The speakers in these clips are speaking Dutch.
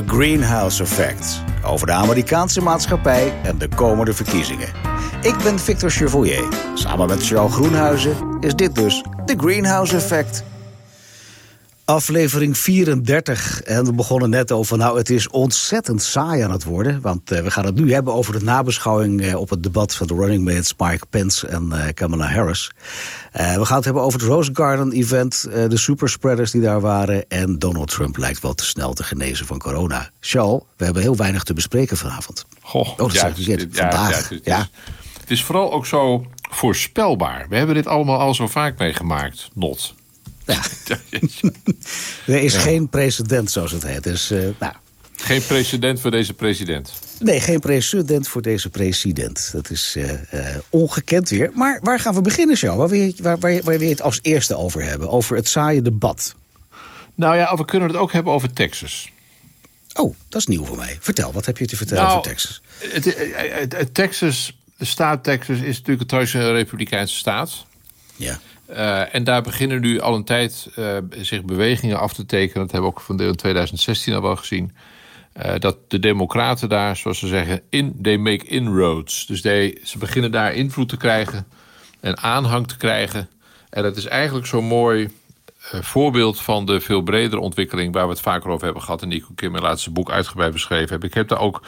The Greenhouse Effect. Over de Amerikaanse maatschappij en de komende verkiezingen. Ik ben Victor Chevoyer. Samen met Charles Groenhuizen is dit dus The Greenhouse Effect. Aflevering 34. En we begonnen net over, nou, het is ontzettend saai aan het worden. Want uh, we gaan het nu hebben over de nabeschouwing uh, op het debat van de running mates Mike Pence en uh, Kamala Harris. we gaan het hebben over het Rose Garden event, de superspreaders die daar waren. En Donald Trump lijkt wel te snel te genezen van corona. Charles, we hebben heel weinig te bespreken vanavond. Goh, oh, dat ja, is ja, vandaag. Ja, het, ja. Is, het is vooral ook zo voorspelbaar. We hebben dit allemaal al zo vaak meegemaakt, Not. Ja. er is geen precedent, zoals het heet. Dus, uh, nou. Geen precedent voor deze president? Nee, geen precedent voor deze president. Dat is uh, uh, ongekend weer. Maar waar gaan we beginnen, Joe? Waar, wil je, waar, waar, waar wil je het als eerste over hebben? Over het saaie debat. Nou ja, we kunnen het ook hebben over Texas. Oh, dat is nieuw voor mij. Vertel, wat heb je te vertellen nou, over Texas? Het, het, het, Texas, de staat Texas is natuurlijk een republikeinse staat. Ja. Uh, en daar beginnen nu al een tijd uh, zich bewegingen af te tekenen. Dat hebben we ook van in 2016 al wel gezien. Uh, dat de democraten daar, zoals ze zeggen, in, they make inroads. Dus ze beginnen daar invloed te krijgen en aanhang te krijgen. En dat is eigenlijk zo'n mooi voorbeeld van de veel bredere ontwikkeling... waar we het vaker over hebben gehad... en die ik in mijn laatste boek uitgebreid beschreven heb. Ik heb daar ook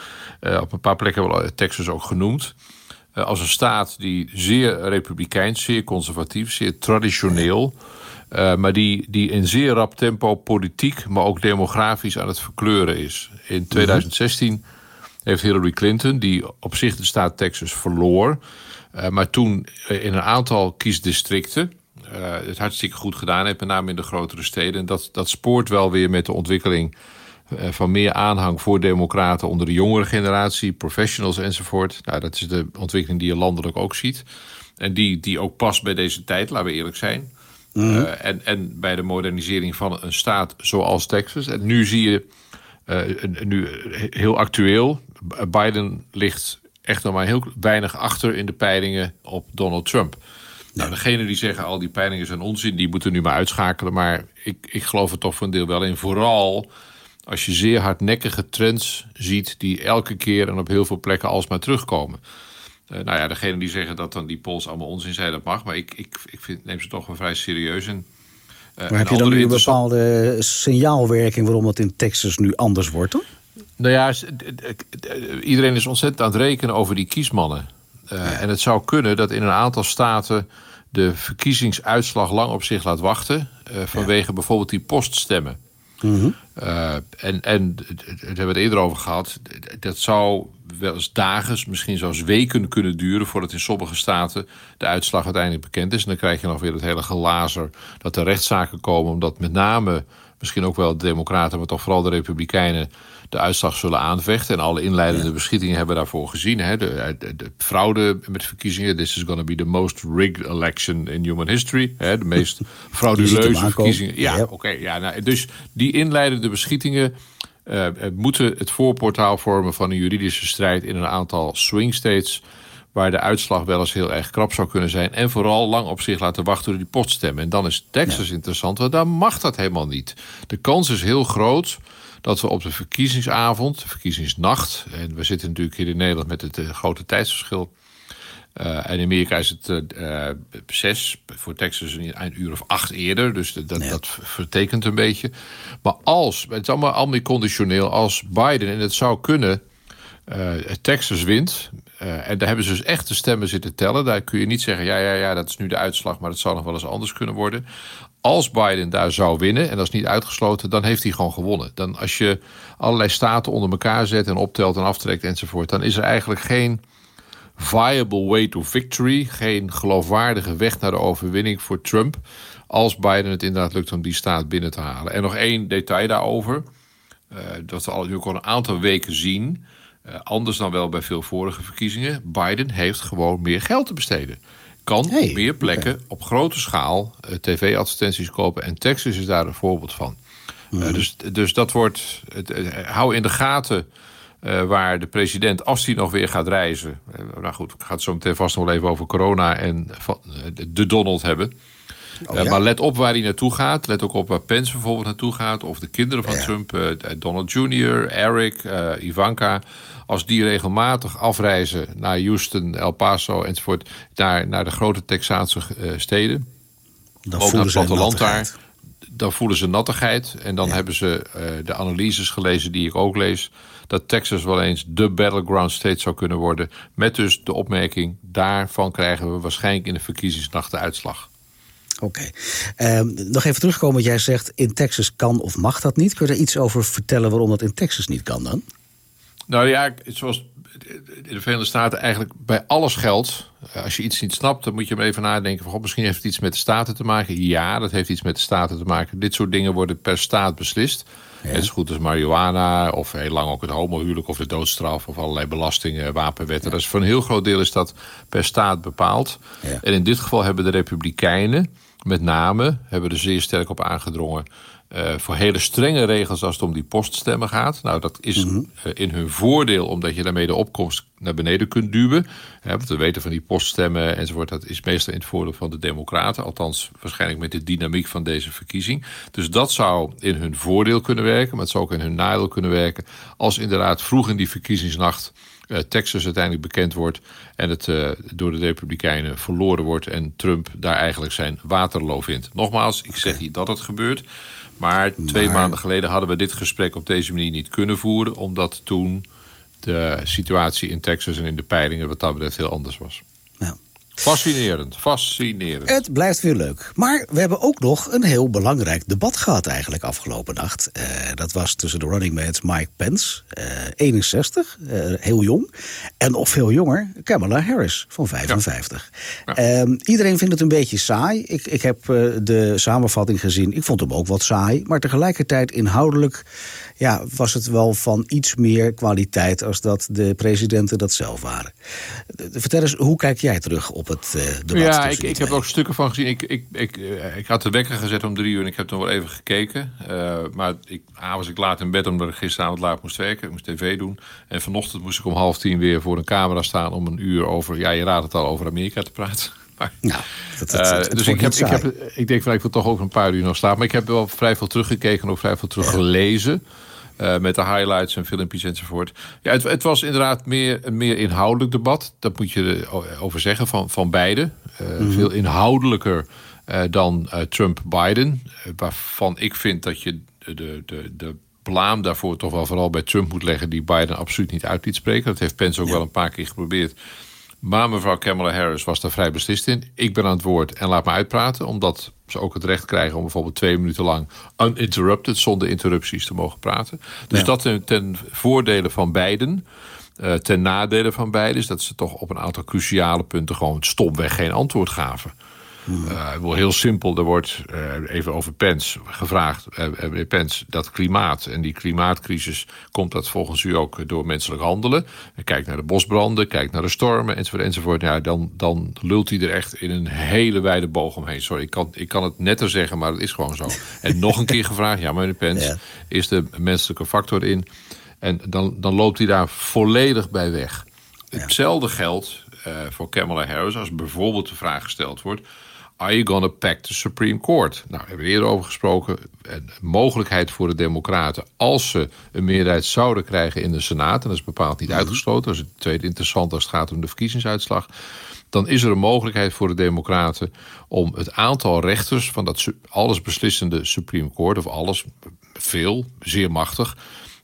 op een paar plekken Texas ook genoemd... Eh, als een staat die zeer republikeins, zeer conservatief, zeer traditioneel... Uh, maar die, die in zeer rap tempo politiek, maar ook demografisch aan het verkleuren is. In 2016 mhm. heeft Hillary Clinton, die op zich de staat Texas verloor... Uh, maar toen in een aantal kiesdistricten het hartstikke goed gedaan heeft... met name in de grotere steden. En dat, dat spoort wel weer met de ontwikkeling eh, van meer aanhang voor democraten onder de jongere generatie, professionals enzovoort. Nou, dat is de ontwikkeling die je landelijk ook ziet. En die, die ook past bij deze tijd, laten we eerlijk zijn. Mhm. Eh, en, en bij de modernisering van een staat zoals Texas. En nu zie je, uh, nu heel actueel, Biden ligt echt nog maar heel weinig achter in de peilingen op Donald Trump. Nou, degene die zeggen al die peilingen zijn onzin, die moeten nu maar uitschakelen. Maar ik, ik geloof er toch voor een deel wel in. Vooral als je zeer hardnekkige trends ziet die elke keer en op heel veel plekken alsmaar terugkomen. Uh, nou ja, degene die zeggen dat dan die polls allemaal onzin zijn, dat mag. Maar ik, ik, ik vind, neem ze toch wel vrij serieus. En, uh, maar heb je dan nu een bepaalde signaalwerking waarom het in Texas nu anders wordt? Dan? Nou ja, iedereen is ontzettend aan het rekenen over die kiesmannen. Uh, En het zou kunnen dat in een aantal staten de verkiezingsuitslag lang op zich laat wachten. vanwege bijvoorbeeld die poststemmen. Mm en, en daar hebben we het eerder over gehad. Dat zou wel eens dagen, misschien zelfs weken kunnen duren... voordat in sommige staten de uitslag uiteindelijk bekend is. En dan krijg je nog weer het hele gelazer dat er rechtszaken komen... omdat met name misschien ook wel de democraten... maar toch vooral de republikeinen de uitslag zullen aanvechten. En alle inleidende beschietingen hebben daarvoor gezien. Hè. De, de, fraude met verkiezingen. This is going to be the most rigged election in human history. Hè. De meest frauduleuze verkiezingen. Ja, oké. ja, nou, dus die inleidende beschietingen... Uh, moeten het voorportaal vormen van een juridische strijd... in een aantal swing states waar de uitslag wel eens heel erg krap zou kunnen zijn. En vooral lang op zich laten wachten door die potstemmen. En dan is Texas interessant, want daar mag dat helemaal niet. De kans is heel groot dat we op de verkiezingsavond, de verkiezingsnacht... en we zitten natuurlijk hier in Nederland met het uh, grote tijdsverschil... Uh, en in Amerika is het uh, zes, voor Texas een, een, uur of acht eerder. Dus dat, dat vertekent een beetje. Maar als, het is allemaal, allemaal conditioneel, als Biden, en het zou kunnen, Texas wint... en daar hebben ze dus echt de stemmen zitten tellen. Daar kun je niet zeggen, ja, ja, ja, dat is nu de uitslag... maar het zou nog wel eens anders kunnen worden als Biden daar zou winnen, en dat is niet uitgesloten, dan heeft hij gewoon gewonnen. Dan als je allerlei staten onder elkaar zet en optelt en aftrekt enzovoort, dan is er eigenlijk geen viable way to victory, geen geloofwaardige weg naar de overwinning voor Trump, als Biden het inderdaad lukt om die staat binnen te halen. En nog één detail daarover, uh, dat we al nu al een aantal weken zien, uh, anders dan wel bij veel vorige verkiezingen, Biden heeft gewoon meer geld te besteden kan op meer plekken op grote schaal uh, tv-advertenties kopen. En Texas is daar een voorbeeld van. Uh, dus, dus dat wordt. Het, uh, hou in de gaten waar de president, als hij nog weer gaat reizen. nou goed, ik ga het zo meteen vast nog wel even over corona en de Donald hebben. Oh, ja? Maar let op waar hij naartoe gaat. Let ook op waar Pence bijvoorbeeld naartoe gaat. Of de kinderen van Trump, Donald Jr., Eric, Ivanka als die regelmatig afreizen naar Houston, El Paso enzovoort, naar, naar de grote Texaanse steden, dan ook naar het platteland daar, dan voelen ze nattigheid. En dan hebben ze de analyses gelezen die ik ook lees. Dat Texas wel eens de battleground state zou kunnen worden. Met dus de opmerking: daarvan krijgen we waarschijnlijk in de verkiezingsnacht de uitslag. Oké. Okay. Uh, nog even terugkomen wat jij zegt. In Texas kan of mag dat niet. Kun je er iets over vertellen waarom dat in Texas niet kan dan? Nou ja, zoals in de Verenigde Staten eigenlijk bij alles geldt. Als je iets niet snapt, dan moet je maar even nadenken. Van, misschien heeft het iets met de staten te maken. Ja, dat heeft iets met de staten te maken. Dit soort dingen worden per staat beslist. Ja. Het is goed als marihuana, of heel lang ook het homohuwelijk... of de doodstraf, of allerlei belastingen, wapenwetten. Ja. Dus voor een heel groot deel is dat per staat bepaald. Ja. En in dit geval hebben de republikeinen met name... hebben er zeer sterk op aangedrongen uh, voor hele strenge regels als het om die poststemmen gaat. Nou, dat is mm -hmm. uh, in hun voordeel, omdat je daarmee de opkomst naar beneden kunt duwen. Hè, want we weten van die poststemmen enzovoort, dat is meestal in het voordeel van de Democraten. Althans, waarschijnlijk met de dynamiek van deze verkiezing. Dus dat zou in hun voordeel kunnen werken, maar het zou ook in hun nadeel kunnen werken. Als inderdaad vroeg in die verkiezingsnacht. Uh, Texas uiteindelijk bekend wordt en het uh, door de Republikeinen verloren wordt en Trump daar eigenlijk zijn waterloo vindt. Nogmaals, ik zeg niet dat het gebeurt. Maar twee maanden geleden hadden we dit gesprek op deze manier niet kunnen voeren, omdat toen de situatie in Texas en in de peilingen wat dat betreft heel anders was. Fascinerend, fascinerend. Het blijft weer leuk. Maar we hebben ook nog een heel belangrijk debat gehad eigenlijk afgelopen nacht. Uh, dat was tussen de running mates Mike Pence, uh, 61, uh, heel jong. En nog veel jonger, Kamala Harris van 55. Ja. Ja. Uh, iedereen vindt het een beetje saai. Ik, ik heb eh, de samenvatting gezien. Ik vond hem ook wat saai. Maar tegelijkertijd inhoudelijk ja, was het wel van iets meer kwaliteit als dat de presidenten dat zelf waren. Vertel eens, hoe kijk jij terug op het uh, debat? Ja, ik, ik heb ook stukken van gezien. Ik, ik, ik, uh, ik had de wekker gezet om drie uur en ik heb nog wel even gekeken. Uh, maar ik, A, was ik laat in bed omdat ik gisteravond laat moest werken. Ik moest tv doen. En vanochtend moest ik om half tien weer voor een camera staan om een uur over, ja je raadt het al, over Amerika te praten. Maar, nou, dat, dat, dat, uh, dus ik, heb, ik, heb, ik denk van ik wil toch ook een paar uur nog staan. Maar ik heb wel vrij veel teruggekeken en ook vrij veel teruggelezen. Uh, met de highlights en filmpjes enzovoort. Ja, het, het, was inderdaad meer, een meer inhoudelijk debat. Dat moet je over zeggen, van, van beide. Uh, mm -hmm. Veel inhoudelijker uh, dan Trump-Biden. waarvan ik vind dat je de, de, de blaam daarvoor toch wel vooral bij Trump moet leggen... die Biden absoluut niet uit liet spreken. Dat heeft Pence ook ja. wel een paar keer geprobeerd. Maar mevrouw Kamala Harris was daar vrij beslist in. Ik ben aan het woord en laat me uitpraten. Omdat ze ook het recht krijgen om bijvoorbeeld twee minuten lang... uninterrupted, zonder interrupties te mogen praten. Dus ja. dat ten, ten voordele van beiden... Uh, ten nadele van beiden is dat ze toch op een aantal cruciale punten... gewoon stomweg geen antwoord gaven. Uh, heel simpel, er wordt uh, even over Pence gevraagd. Uh, Pence, dat klimaat en die klimaatcrisis... komt dat volgens u ook door menselijk handelen? Kijk naar de bosbranden, kijk naar de stormen, enzovoort. enzovoort. Ja, dan, dan lult hij er echt in een hele wijde boog omheen. Sorry, ik kan, ik kan het netter zeggen, maar het is gewoon zo. En nog een keer gevraagd, ja meneer Pence... Ja. is de menselijke factor in? En dan, dan loopt hij daar volledig bij weg. Ja. Hetzelfde geldt voor Kamala Harris... als bijvoorbeeld de vraag gesteld wordt... Are you gonna pack the Supreme Court? Nou, we hebben eerder over gesproken. Een mogelijkheid voor de Democraten, als ze een meerderheid zouden krijgen in de Senaat, en dat is bepaald niet uitgesloten, dat is het tweede interessant als het gaat om de verkiezingsuitslag, dan is er een mogelijkheid voor de Democraten om het aantal rechters van dat allesbeslissende Supreme Court, of alles, veel, zeer machtig,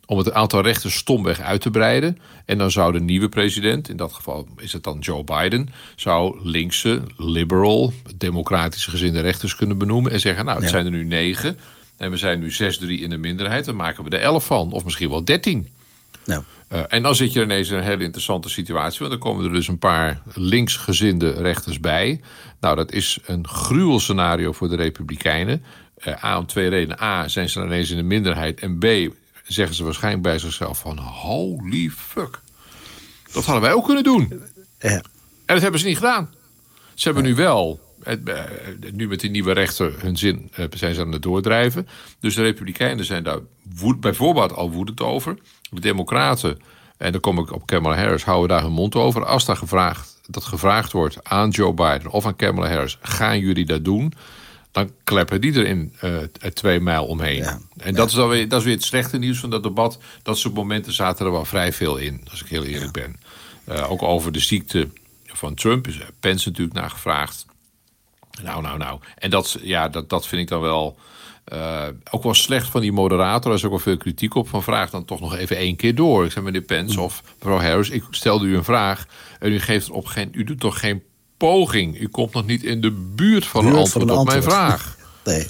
om het aantal rechters stomweg uit te breiden. En dan zou de nieuwe president, in dat geval is het dan Joe Biden... zou linkse, liberal, democratische gezinde rechters kunnen benoemen... en zeggen, nou, het ja. zijn er nu negen en we zijn nu 6-3 in de minderheid... dan maken we er elf van, of misschien wel dertien. Nou. Uh, en dan zit je ineens in een hele interessante situatie... want dan komen er dus een paar linksgezinde rechters bij. Nou, dat is een gruwelscenario voor de Republikeinen... Uh, A, om twee redenen. A, zijn ze ineens in de minderheid. En B, zeggen ze waarschijnlijk bij zichzelf van holy fuck. Dat hadden wij ook kunnen doen. Ja. En dat hebben ze niet gedaan. Ze hebben nu wel, nu met die nieuwe rechter hun zin zijn ze aan het doordrijven. Dus de Republikeinen zijn daar woed, bijvoorbeeld al woedend over. De Democraten, en dan kom ik op Kamala Harris, houden daar hun mond over. Als daar gevraagd, dat gevraagd wordt aan Joe Biden of aan Kamala Harris, gaan jullie dat doen? Dan kleppen die er in uh, twee mijl omheen. en dat, is dan weer, dat is weer het slechte nieuws van dat debat. Dat soort momenten zaten er wel vrij veel in, als ik heel eerlijk ben. Uh, ook over de ziekte van Trump is Pence natuurlijk naar gevraagd. Nou, nou, nou. En dat, ja, dat, dat vind ik dan wel. Uh, ook wel slecht van die moderator. Er is ook wel veel kritiek op. Van vraag dan toch nog even één keer door. Ik zeg meneer Pence of mevrouw Harris. Ik stelde u een vraag. En u geeft op geen. U doet toch geen poging. U komt nog niet in de buurt van een antwoord op mijn vraag. Nee.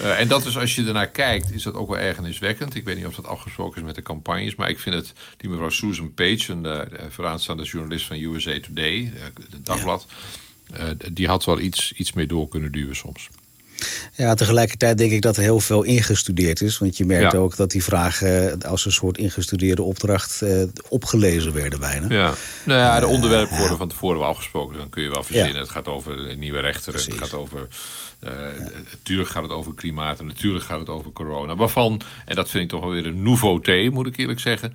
Uh, en dat is, als je ernaar kijkt, is dat ook wel ergerniswekkend. Ik weet niet of dat afgesproken is met de campagnes, maar ik vind het, die mevrouw Susan Page, een uh, vooraanstaande journalist van USA Today, uh, het dagblad, ja. die had wel iets, iets meer door kunnen duwen soms. Ja, tegelijkertijd denk ik dat er heel veel ingestudeerd is. Want je merkt ook dat die vragen als een soort ingestudeerde opdracht uh, opgelezen werden bijna. Ja, nou ja, de eh, onderwerpen worden van tevoren wel afgesproken. Dan kun je wel verzinnen. Het gaat over nieuwe rechten. Het gaat over... Uh, natuurlijk gaat het over klimaat en natuurlijk gaat het over corona. Waarvan, en dat vind ik toch wel weer een nouveauté, moet ik eerlijk zeggen.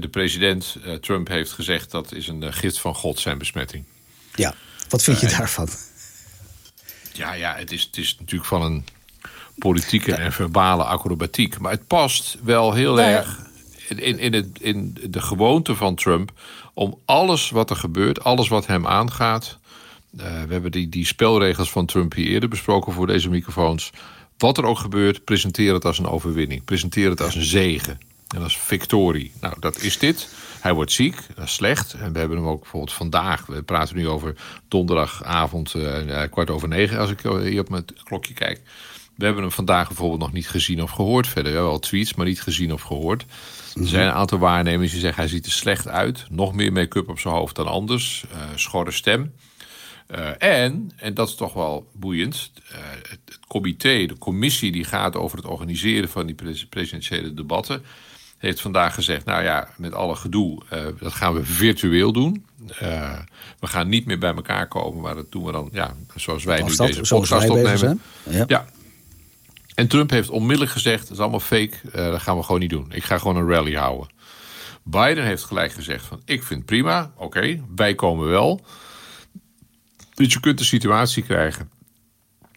de president Trump heeft gezegd dat is een gift van God zijn besmetting. Ja, wat vind je daarvan? Ja, ja het, is, het is natuurlijk van een politieke en verbale acrobatiek. Maar het past wel heel erg in, in, het, in de gewoonte van Trump... om alles wat er gebeurt, alles wat hem aangaat... Uh, we hebben die, die spelregels van Trump hier eerder besproken voor deze microfoons. Wat er ook gebeurt, presenteer het als een overwinning. Presenteer het als een zegen en als victorie. Nou, dat is dit. Hij wordt ziek, dat is slecht. En we hebben hem ook bijvoorbeeld vandaag. We praten nu over donderdagavond, uh, kwart over negen, als ik hier op mijn klokje kijk. We hebben hem vandaag bijvoorbeeld nog niet gezien of gehoord verder. Wel tweets, maar niet gezien of gehoord. Er zijn een aantal waarnemers die zeggen hij ziet er slecht uit. Nog meer make-up op zijn hoofd dan anders. Uh, schorre stem. Uh, en, en dat is toch wel boeiend, uh, het, het, comité, de commissie die gaat over het organiseren van die presidentiële debatten, heeft vandaag gezegd: Nou ja, met alle gedoe, uh, dat gaan we virtueel doen. Uh, we gaan niet meer bij elkaar komen, maar dat doen we dan, ja, zoals wij nu deze podcast opnemen. Ja. ja. En Trump heeft onmiddellijk gezegd: Dat is allemaal fake, uh, dat gaan we gewoon niet doen. Ik ga gewoon een rally houden. Biden heeft gelijk gezegd: van, Ik vind prima, oké, okay, wij komen wel. Dus je kunt de situatie krijgen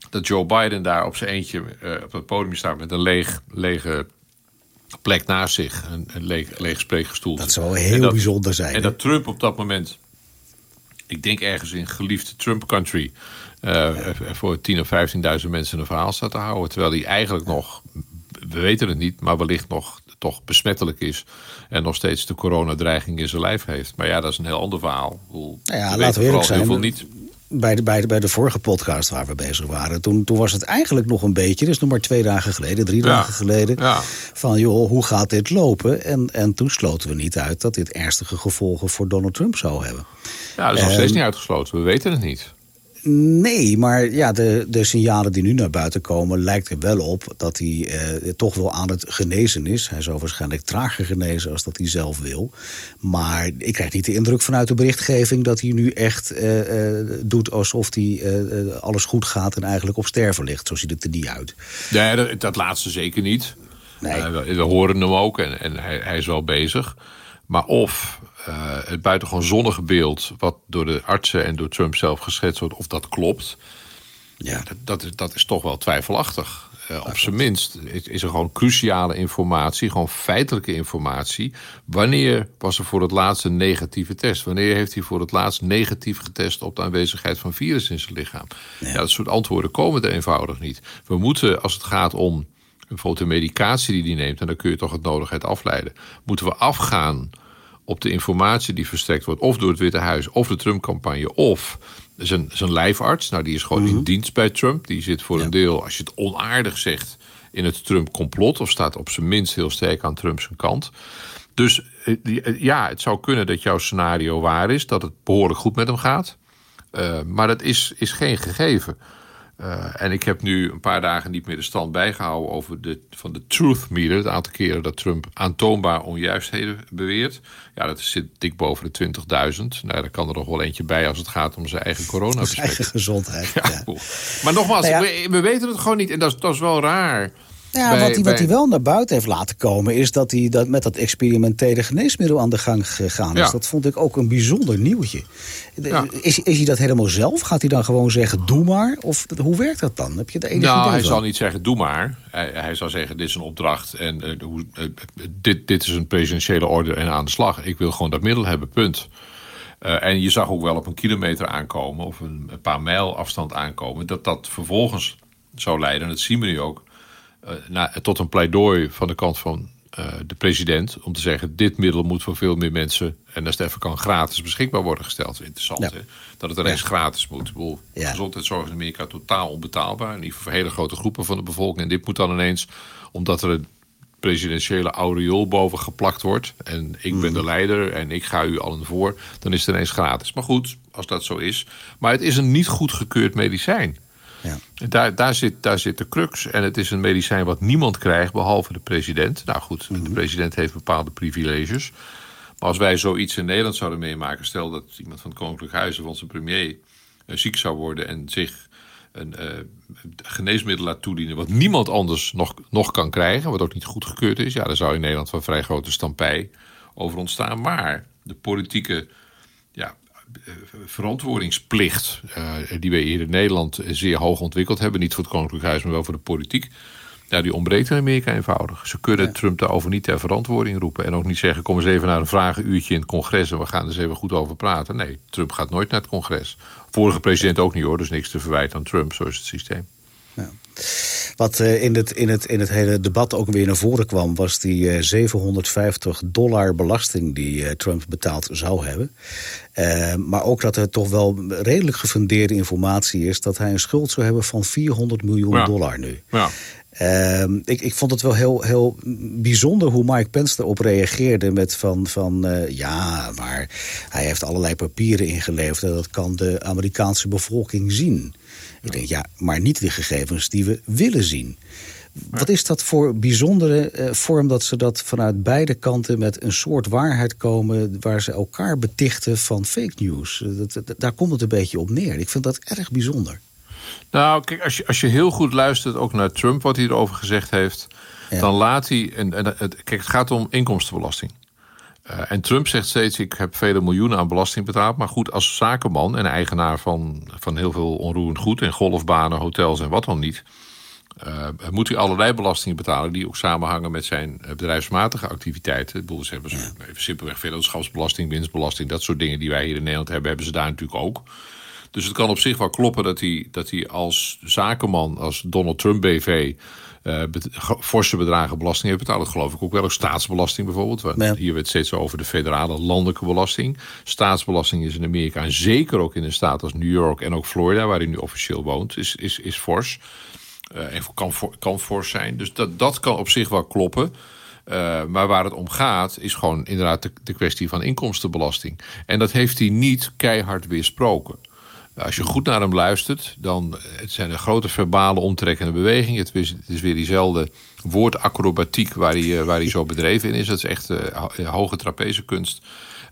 dat Joe Biden daar op zijn eentje op het podium staat met een leeg, lege plek naast zich. Een, een leeg, leeg spreekgestoel. Dat zou heel bijzonder zijn. En dat Trump op dat moment, ik denk ergens in geliefde Trump country, uh, voor 10.000 of 15.000 mensen een verhaal staat te houden. Terwijl hij eigenlijk nog, we weten het niet, maar wellicht nog toch besmettelijk is. En nog steeds de coronadreiging in zijn lijf heeft. Maar ja, dat is een heel ander verhaal. Nou ja, laten we eerlijk zijn. Niet bij de, bij, de, bij de vorige podcast waar we bezig waren... Toen, toen was het eigenlijk nog een beetje, dus nog maar twee dagen geleden... drie dagen geleden, ja. van joh, hoe gaat dit lopen? En, en toen sloten we niet uit dat dit ernstige gevolgen voor Donald Trump zou hebben. Ja, dat is nog steeds niet uitgesloten. We weten het niet. Nee, maar ja, de, de signalen die nu naar buiten komen... lijkt er wel op dat hij eh, toch wel aan het genezen is. Hij zou waarschijnlijk trager genezen als dat hij zelf wil. Maar ik krijg niet de indruk vanuit de berichtgeving... dat hij nu echt eh, eh, doet alsof hij, eh, alles goed gaat... en eigenlijk op sterven ligt. Zo ziet het er niet uit. Nee, dat, dat laatste zeker niet. Nee. We, we, horen hem ook en, en hij, hij is wel bezig. Maar of uh, het buitengewoon zonnige beeld... wat door de artsen en door Trump zelf geschetst wordt, of dat klopt... Ja, dat, dat, is, dat is toch wel twijfelachtig. Uh, op zijn minst is er gewoon cruciale informatie, gewoon feitelijke informatie. Wanneer was er voor het laatst een negatieve test? Wanneer heeft hij voor het laatst negatief getest op de aanwezigheid van virus in zijn lichaam? Ja. ja dat soort antwoorden komen er eenvoudig niet. We moeten, als het gaat om bijvoorbeeld de medicatie die hij neemt, en dan kun je toch het nodigheid afleiden, moeten we afgaan op de informatie die verstrekt wordt, of door het Witte Huis of de Trump-campagne, of zijn, zijn lijfarts. Nou, die is gewoon in mhm. dienst bij Trump. Die zit voor een deel, als je het onaardig zegt, in het Trump-complot, of staat op zijn minst heel sterk aan Trumps kant. Dus eh, eh, ja, het zou kunnen dat jouw scenario waar is, dat het behoorlijk goed met hem gaat. Uh, maar dat is, is geen gegeven. Uh, en ik heb nu een paar dagen niet meer de stand bijgehouden over de, van de truth meter. Het aantal keren dat Trump aantoonbaar onjuistheden beweert. Ja, dat zit dik boven de 20.000. Nou, daar kan er nog wel eentje bij als het gaat om zijn eigen corona Zijn eigen gezondheid. Ja, Maar nogmaals, nou we, we, weten het gewoon niet. En dat dat is wel raar. Ja, wat, hij, wat hij wel naar buiten heeft laten komen... is dat hij dat met dat experimentele geneesmiddel aan de gang gegaan is. Dat vond ik ook een bijzonder nieuwtje. Is, is hij dat helemaal zelf? Gaat hij dan gewoon zeggen, doe maar? Of hoe werkt dat dan? Heb je de enige nou, hij zal niet zeggen, doe maar. Hij, hij zal zeggen, dit is een opdracht en uh, hoe, uh, dit, dit is een presidentiële orde en aan de slag. Ik wil gewoon dat middel hebben, punt. Uh, en je zag ook wel op een kilometer aankomen... of een, een paar mijl afstand aankomen... dat dat vervolgens zou leiden, dat zien we nu ook uh, tot een pleidooi van de kant van uh, de president om te zeggen: dit middel moet voor veel meer mensen en als het even kan gratis beschikbaar worden gesteld. Interessant ja. hè? dat het ineens ja. gratis moet. Bedoel, ja. Gezondheidszorg in Amerika totaal onbetaalbaar, in ieder geval voor hele grote groepen van de bevolking. En dit moet dan ineens, omdat er een presidentiële aureool boven geplakt wordt en ik ben de mhm. leider en ik ga u allen voor, dan is het ineens gratis. Maar goed, als dat zo is. Maar het is een niet goedgekeurd medicijn. Ja. Daar, daar, zit, daar zit de crux. En het is een medicijn wat niemand krijgt, behalve de president. Nou goed, de mhm. president heeft bepaalde privileges. Maar als wij zoiets in Nederland zouden meemaken... stel dat iemand van het Koninklijk Huis of onze premier uh, ziek zou worden... en zich een uh, geneesmiddel laat toedienen... wat niemand anders nog, nog kan krijgen, wat ook niet goedgekeurd is... ja, dan zou in Nederland van vrij grote stampij over ontstaan. Maar de politieke ja, eh, verantwoordingsplicht, uh, die wij hier in Nederland zeer hoog ontwikkeld hebben, niet voor het Koninklijk Huis, maar wel voor de politiek. Ja, die ontbreekt in Amerika eenvoudig. Ze kunnen ja. Trump daarover niet ter verantwoording roepen. En ook niet zeggen, kom eens even naar een vragenuurtje in het congres... en we gaan er eens even goed over praten. Nee, Trump gaat nooit naar het congres. Vorige president ook niet hoor, dus niks te verwijten aan Trump. Zo is het systeem. Ja. Wat uh, in, het, in, het, in het hele debat ook weer naar voren kwam... was die uh, 750 dollar belasting die uh, Trump betaald zou hebben. Uh, maar ook dat er toch wel redelijk gefundeerde informatie is... dat hij een schuld zou hebben van 400 miljoen ja. dollar nu. Ja. Uh, ik, ik vond het wel heel, heel bijzonder hoe Mike Pence erop reageerde met van, van uh, ja, maar hij heeft allerlei papieren ingeleverd en dat kan de Amerikaanse bevolking zien. Ik denk, ja, maar niet de gegevens die we willen zien. Wat is dat voor bijzondere uh, vorm dat ze dat vanuit beide kanten met een soort waarheid komen waar ze elkaar betichten van fake news? Dat, dat, daar komt het een beetje op neer. Ik vind dat erg bijzonder. Nou, kijk, als je, als je heel goed luistert ook naar Trump, wat hij erover gezegd heeft, ja. dan laat hij. En, kijk, het gaat om inkomstenbelasting. Uh, en Trump zegt steeds: ik heb vele miljoenen aan belasting betaald. Maar goed, als zakenman en eigenaar van, van heel veel onroerend goed en golfbanen, hotels en wat dan niet. Uh, moet hij allerlei belastingen betalen die ook samenhangen met zijn bedrijfsmatige activiteiten. Ik bedoel, ze hebben ze even simpelweg vennootschapsbelasting, winstbelasting, dat soort dingen die wij hier in Nederland hebben, hebben ze daar natuurlijk ook. Dus het kan op zich wel kloppen dat hij, dat hij als zakenman, als Donald Trump BV, uh, forse bedragen belasting heeft betaald. Dat geloof ik ook wel. Ook staatsbelasting bijvoorbeeld. Ja. Hier werd steeds over de federale landelijke belasting. Staatsbelasting is in Amerika en zeker ook in een staat als New York en ook Florida, waar hij nu officieel woont, is, is, is fors. Uh, en kan, kan fors zijn. Dus dat, dat kan op zich wel kloppen. Uh, maar waar het om gaat, is gewoon inderdaad de, de kwestie van inkomstenbelasting. En dat heeft hij niet keihard weersproken. Als je goed naar hem luistert, dan het zijn er grote verbale omtrekkende bewegingen. Het is, het is weer diezelfde woordacrobatiek waar hij, waar hij zo bedreven in is. Dat is echt uh, hoge trapezekunst.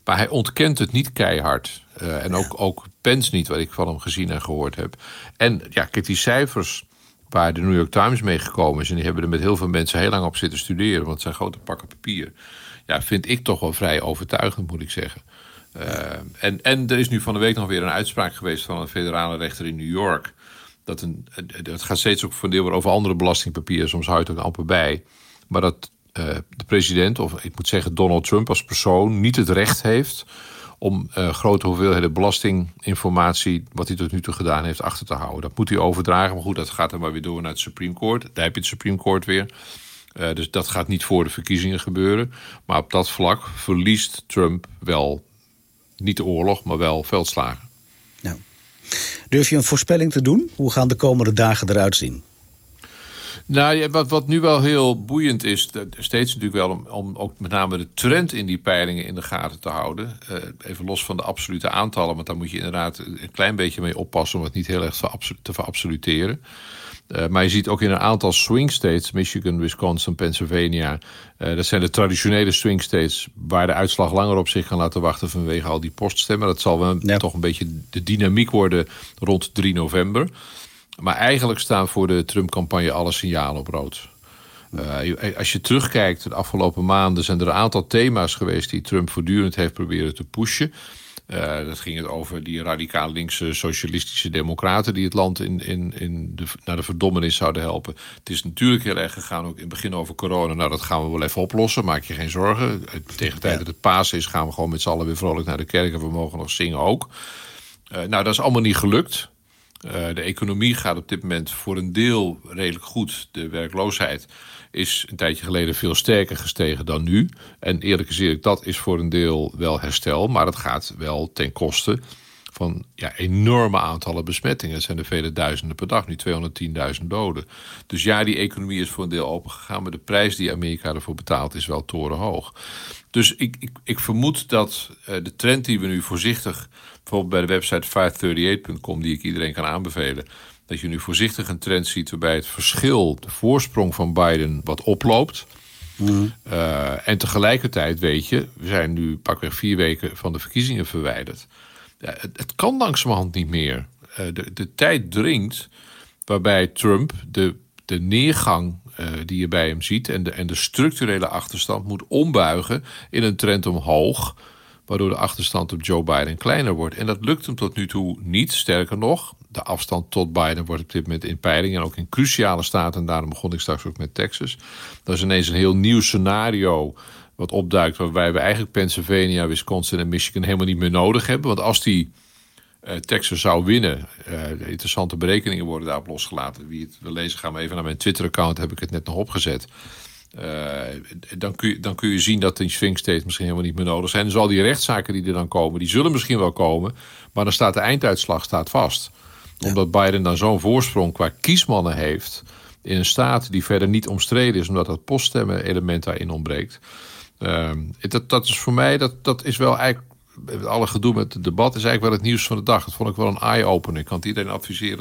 Maar hij ontkent het niet keihard. Uh, en ook, ook Pence niet, wat ik van hem gezien en gehoord heb. En ja, kijk, die cijfers waar de New York Times mee gekomen is... en die hebben er met heel veel mensen heel lang op zitten studeren... want het zijn grote pakken papier. Ja, vind ik toch wel vrij overtuigend, moet ik zeggen. Uh, en, en er is nu van de week nog weer een uitspraak geweest van een federale rechter in New York. Dat een, het gaat steeds ook van deel over andere belastingpapieren, soms houdt het ook amper bij. Maar dat uh, de president, of ik moet zeggen Donald Trump als persoon, niet het recht heeft om grote hoeveelheden belastinginformatie, wat hij tot nu toe gedaan heeft, achter te houden. Dat moet hij overdragen, maar goed, dat gaat dan maar weer door naar het Supreme Court. Daar heb je het Supreme Court weer. Dus dat gaat niet voor de verkiezingen gebeuren. Maar op dat vlak verliest Trump wel niet de oorlog, maar wel veldslagen. Nou. Durf je een voorspelling te doen? Hoe gaan de komende dagen eruit zien? Nou, wat, wat nu wel heel boeiend is, steeds natuurlijk wel om, om ook met name de trend in die peilingen in de gaten te houden. Uh, even los van de absolute aantallen, want daar moet je inderdaad een klein beetje mee oppassen om het niet heel erg te verabsoluteren. Uh, maar je ziet ook in een aantal swing states, Michigan, Wisconsin, Pennsylvania. Uh, dat zijn de traditionele swing states waar de uitslag langer op zich kan laten wachten vanwege al die poststemmen. Dat zal wel ja. toch een beetje de dynamiek worden rond 3 november. Maar eigenlijk staan voor de Trump-campagne alle signalen op rood. Uh, als je terugkijkt, de afgelopen maanden zijn er een aantal thema's geweest die Trump voortdurend heeft proberen te pushen. Uh, dat ging het over die radicaal linkse socialistische democraten die het land in, in, in de, naar de verdommenis zouden helpen. Het is natuurlijk heel erg gegaan, ook in het begin over corona. Nou, dat gaan we wel even oplossen, maak je geen zorgen. Tegen de tijd dat het Pasen is, gaan we gewoon met z'n allen weer vrolijk naar de kerk en we mogen nog zingen ook. Uh, nou, dat is allemaal niet gelukt. Uh, de economie gaat op dit moment voor een deel redelijk goed. De werkloosheid is een tijdje geleden veel sterker gestegen dan nu. En eerlijk gezegd, dat is voor een deel wel herstel. Maar het gaat wel ten koste van ja, enorme aantallen besmettingen. Het zijn er vele duizenden per dag, nu 210.000 doden. Dus ja, die economie is voor een deel opengegaan... maar de prijs die Amerika ervoor betaalt is wel torenhoog. Dus ik, ik, ik vermoed dat uh, de trend die we nu voorzichtig... bijvoorbeeld bij de website 538.com... die ik iedereen kan aanbevelen dat je nu voorzichtig een trend ziet waarbij het verschil, de voorsprong van Biden, wat oploopt. Mm. Uh, en tegelijkertijd weet je, we zijn nu pakweg vier weken van de verkiezingen verwijderd. Ja, het, het, kan langzamerhand niet meer. Uh, de, de tijd dringt waarbij Trump de, de neergang uh, die je bij hem ziet en de, en de structurele achterstand moet ombuigen in een trend omhoog waardoor de achterstand op Joe Biden kleiner wordt. En dat lukt hem tot nu toe niet. Sterker nog, de afstand tot Biden wordt op dit moment in peiling en ook in cruciale staten. En daarom begon ik straks ook met Texas. Dat is ineens een heel nieuw scenario wat opduikt, waarbij we eigenlijk Pennsylvania, Wisconsin en Michigan helemaal niet meer nodig hebben. Want als die uh, Texas zou winnen, uh, interessante berekeningen worden daarop losgelaten. Wie het wil lezen, gaan we even naar mijn Twitter-account, heb ik het net nog opgezet. Uh, dan, kun je, dan kun je zien dat die swing states misschien helemaal niet meer nodig zijn. Dus al die rechtszaken die er dan komen, die zullen misschien wel komen. Maar dan staat de einduitslag staat vast. Ja. Omdat Biden dan zo'n voorsprong qua kiesmannen heeft... in een staat die verder niet omstreden is... omdat dat poststemmen element daarin ontbreekt. Uh, dat, dat is voor mij, dat, dat is wel eigenlijk... Alle gedoe met het debat is eigenlijk wel het nieuws van de dag. Dat vond ik wel een eye-opener. Ik kan het iedereen adviseren